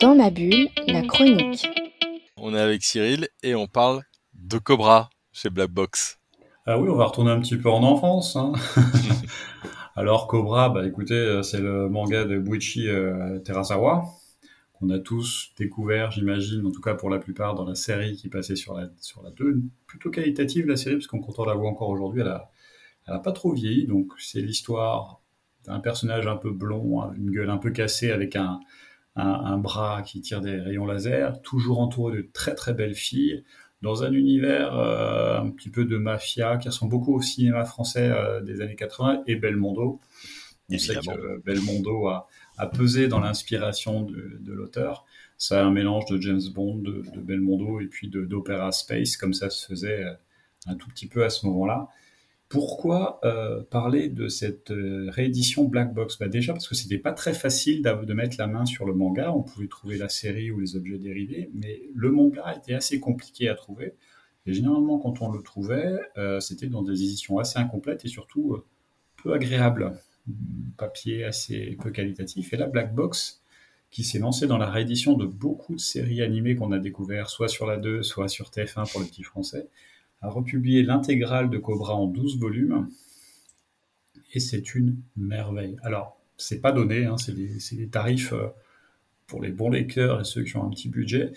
Dans ma bulle, la chronique. On est avec Cyril et on parle de Cobra chez Black Box. Ah oui, on va retourner un petit peu en enfance. Hein. Alors Cobra, bah écoutez, euh, c'est le manga de Buichi euh, Terasawa qu'on a tous découvert, j'imagine, en tout cas pour la plupart dans la série qui passait sur la sur la 2, plutôt qualitative la série parce qu'on compte la voix encore aujourd'hui, elle a elle a pas trop vieilli, donc c'est l'histoire d'un personnage un peu blond, une gueule un peu cassée avec un un, bras qui tire des rayons laser, toujours entouré de très très belles filles, dans un univers euh, un petit peu de mafia qui ressemble beaucoup au cinéma français euh, des années 80 et Belmondo. On sait que Belmondo a, a pesé dans l'inspiration de, de l'auteur. C'est un mélange de James Bond, de, de Belmondo et puis d'Opera Space, comme ça se faisait euh, un tout petit peu à ce moment-là. Pourquoi euh, parler de cette euh, réédition Black Box? Bah Déjà parce que c'était pas très facile de mettre la main sur le manga. On pouvait trouver la série ou les objets dérivés, mais le manga était assez compliqué à trouver. Et généralement, quand on le trouvait, euh, c'était dans des éditions assez incomplètes et surtout peu agréables. Papier assez peu qualitatif. Et la Black Box, qui s'est lancée dans la réédition de beaucoup de séries animées qu'on a découvert, soit sur la 2, soit sur TF1 pour les petits français, a republié l'intégrale de Cobra en 12 volumes. Et c'est une merveille. Alors, c'est pas donné, hein, c'est des, tarifs euh, pour les bons lecteurs et ceux qui ont un petit budget,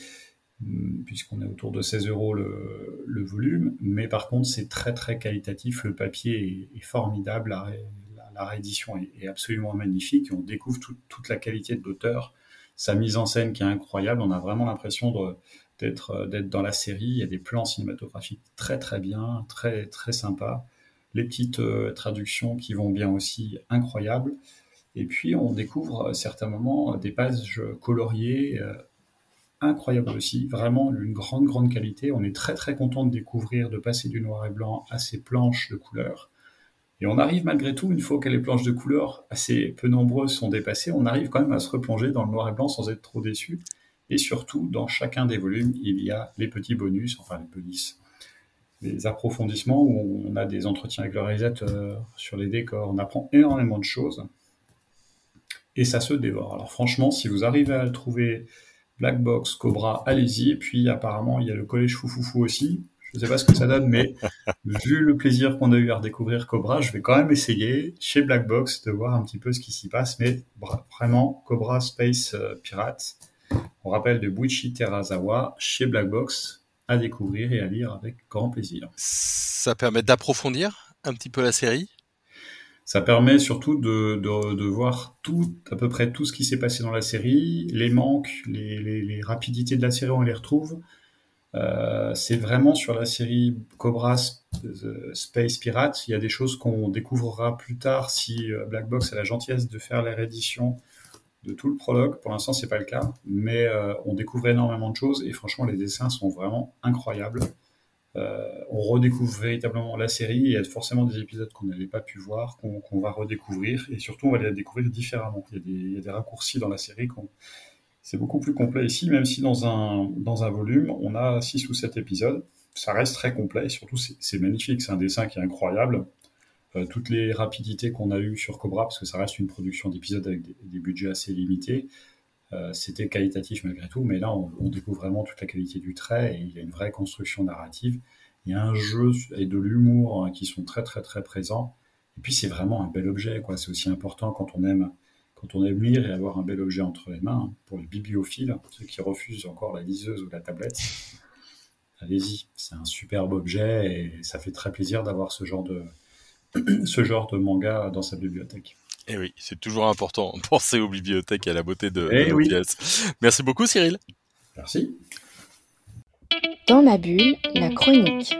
hum, puisqu'on est autour de 16 euros le, volume. Mais par contre, c'est très très qualitatif. Le papier est, formidable. La, réédition est, absolument magnifique. On découvre toute la qualité de l'auteur, sa mise en scène qui est incroyable. On a vraiment l'impression de d'être euh, d'être dans la série. Il y a des plans cinématographiques très très bien, très très sympas. Les petites euh, traductions qui vont bien aussi, incroyables. Et puis on découvre à certains moments des pages coloriées euh, incroyables aussi, vraiment une grande grande qualité. On est très très content de découvrir, de passer du noir et blanc à ces planches de couleurs. Et on arrive malgré tout, une fois que les planches de couleurs assez peu nombreuses sont dépassées, on arrive quand même à se replonger dans le noir et blanc sans être trop déçu. Et surtout, dans chacun des volumes, il y a les petits bonus, enfin les bonus, les approfondissements où on a des entretiens avec le réalisateur sur les décors. On apprend énormément de choses et ça se dévore. Alors franchement, si vous arrivez à trouver Black Box, Cobra, allez-y. Puis apparemment, il y a le collège Foufoufou aussi. Je ne sais pas ce que ça donne, mais vu le plaisir qu'on a eu à redécouvrir Cobra, je vais quand même essayer chez Black Box de voir un petit peu ce qui s'y passe. Mais vraiment, Cobra Space euh, Rappelle de Buichi Terazawa chez Black Box à découvrir et à lire avec grand plaisir. Ça permet d'approfondir un petit peu la série? Ça permet surtout de, de, voir tout, à peu près tout ce qui s'est passé dans la série, les manques, les, les, rapidités de la série, on les retrouve. Euh, c'est vraiment sur la série Cobra Space Pirate. Il y a des choses qu'on découvrira plus tard si euh, Black Box a la gentillesse de faire les rééditions de tout le prologue. Pour l'instant, c'est pas le cas, mais euh, on découvre énormément de choses et franchement, les dessins sont vraiment incroyables. Euh, on redécouvre véritablement la série. Il y a forcément des épisodes qu'on n'avait pas pu voir, qu'on va redécouvrir et surtout, on va les découvrir différemment. Il y a des, il y a des raccourcis dans la série. C'est beaucoup plus complet ici, même si dans un, dans un volume, on a 6 ou 7 épisodes. Ça reste très complet et surtout, c'est magnifique. C'est un dessin qui est incroyable. Euh, toutes les rapidités qu'on a eues sur Cobra, parce que ça reste une production d'épisodes avec des, budgets assez limités, euh, c'était qualitatif malgré tout, mais là on, découvre vraiment toute la qualité du trait et il y a une vraie construction narrative. Il y a un jeu et de l'humour hein, qui sont très très très présents. Et puis c'est vraiment un bel objet, quoi. C'est aussi important quand on aime quand on aime lire et avoir un bel objet entre les mains. Hein, pour les bibliophiles, ceux qui refusent encore la liseuse ou la tablette, allez-y. C'est un superbe objet et ça fait très plaisir d'avoir ce genre de, ce genre de manga dans sa bibliothèque. Et eh oui, c'est toujours important. Penser aux bibliothèques et à la beauté de, eh de Merci beaucoup, Cyril. Merci. Dans ma bulle, la chronique.